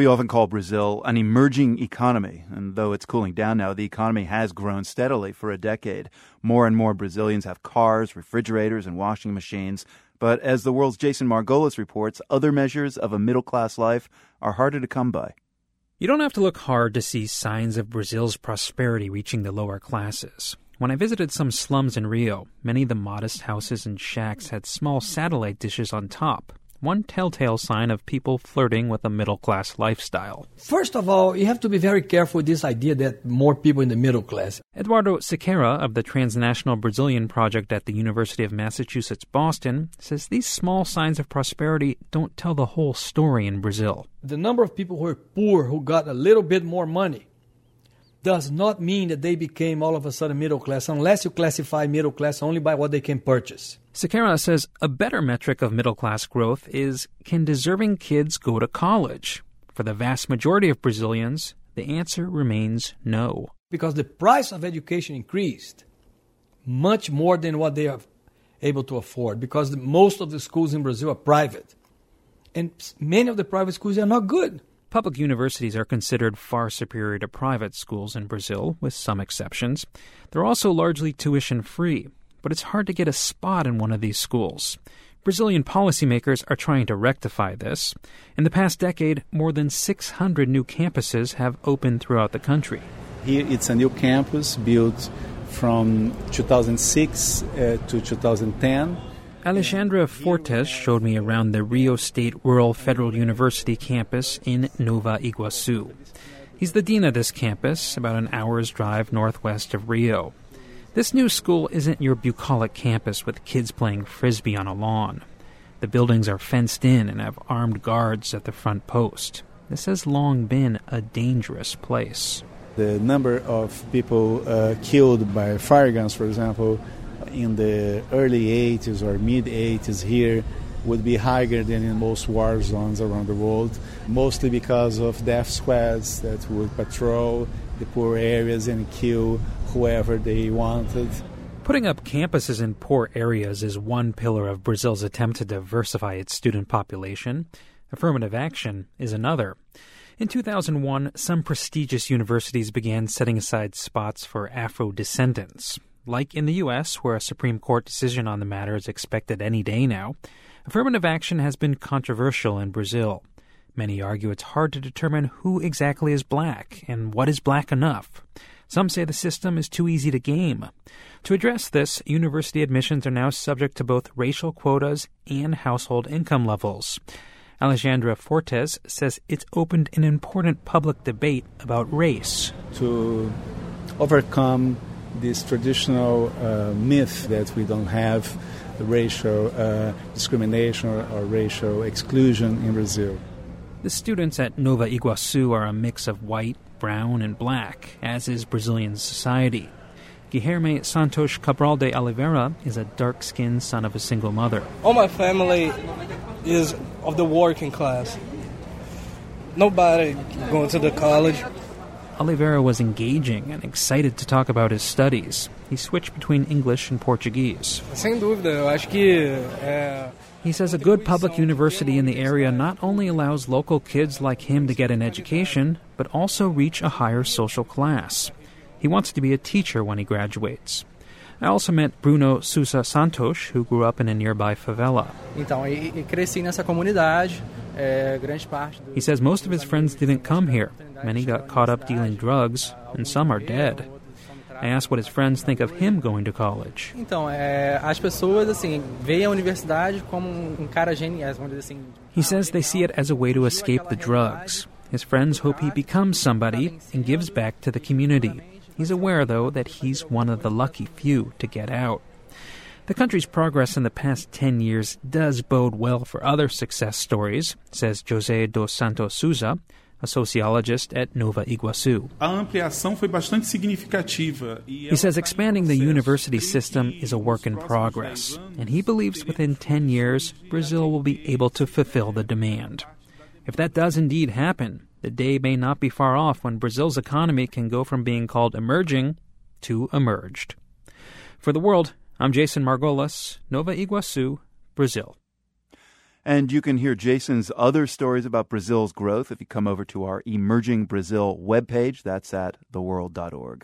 We often call Brazil an emerging economy, and though it's cooling down now, the economy has grown steadily for a decade. More and more Brazilians have cars, refrigerators, and washing machines. But as the world's Jason Margolis reports, other measures of a middle class life are harder to come by. You don't have to look hard to see signs of Brazil's prosperity reaching the lower classes. When I visited some slums in Rio, many of the modest houses and shacks had small satellite dishes on top, one telltale sign of people flirting with a middle class lifestyle. First of all, you have to be very careful with this idea that more people in the middle class. Eduardo Siqueira of the Transnational Brazilian Project at the University of Massachusetts Boston says these small signs of prosperity don't tell the whole story in Brazil. The number of people who are poor who got a little bit more money does not mean that they became all of a sudden middle class unless you classify middle class only by what they can purchase. Siqueira says a better metric of middle class growth is can deserving kids go to college? For the vast majority of Brazilians, the answer remains no. Because the price of education increased much more than what they are able to afford because the, most of the schools in Brazil are private. And many of the private schools are not good. Public universities are considered far superior to private schools in Brazil, with some exceptions. They're also largely tuition free, but it's hard to get a spot in one of these schools. Brazilian policymakers are trying to rectify this. In the past decade, more than 600 new campuses have opened throughout the country. Here it's a new campus built from 2006 uh, to 2010 Alexandre Fortes showed me around the Rio State Rural Federal University campus in Nova Iguaçu. He's the dean of this campus, about an hour's drive northwest of Rio. This new school isn't your bucolic campus with kids playing frisbee on a lawn. The buildings are fenced in and have armed guards at the front post. This has long been a dangerous place. The number of people uh, killed by fire guns, for example, in the early 80s or mid 80s here would be higher than in most war zones around the world, mostly because of death squads that would patrol the poor areas and kill whoever they wanted. Putting up campuses in poor areas is one pillar of Brazil's attempt to diversify its student population. Affirmative action is another. In 2001, some prestigious universities began setting aside spots for Afro descendants. Like in the U.S., where a Supreme Court decision on the matter is expected any day now, affirmative action has been controversial in Brazil. Many argue it's hard to determine who exactly is black and what is black enough. Some say the system is too easy to game. To address this, university admissions are now subject to both racial quotas and household income levels. Alexandre Fortes says it's opened an important public debate about race. To overcome this traditional uh, myth that we don't have racial uh, discrimination or, or, racial exclusion in Brazil. The students at Nova Iguaçu are a mix of white, brown, and black, as is Brazilian society. Guilherme Santos Cabral de Oliveira is a dark skinned son of a single mother. All my family is of the working class. Nobody going to the college. Oliveira was engaging and excited to talk about his studies. He switched between English and Portuguese. Sem dúvida, eu acho que he says a good public university in the area not only allows local kids like him to get an education, but also reach a higher social class. He wants to be a teacher when he graduates. I also met Bruno Sousa Santos, who grew up in a nearby favela. Então, cresci nessa comunidade. He says most of his friends didn't come here. Many got caught up dealing drugs, and some are dead. I asked what his friends think of him going to college. Então, as pessoas assim veem a universidade como um cara genial, vamos dizer assim. He says they see it as a way to escape the drugs. His friends hope he becomes somebody and gives back to the community. He's aware, though, that he's one of the lucky few to get out. The country's progress in the past 10 years does bode well for other success stories, says Jose dos Santos Souza, a sociologist at Nova Iguaçu. He says expanding the university system is a work in progress, and he believes within 10 years, Brazil will be able to fulfill the demand. If that does indeed happen, the day may not be far off when Brazil's economy can go from being called emerging to emerged. For the world, I'm Jason Margolis, Nova Iguaçu, Brazil. And you can hear Jason's other stories about Brazil's growth if you come over to our Emerging Brazil webpage. That's at theworld.org.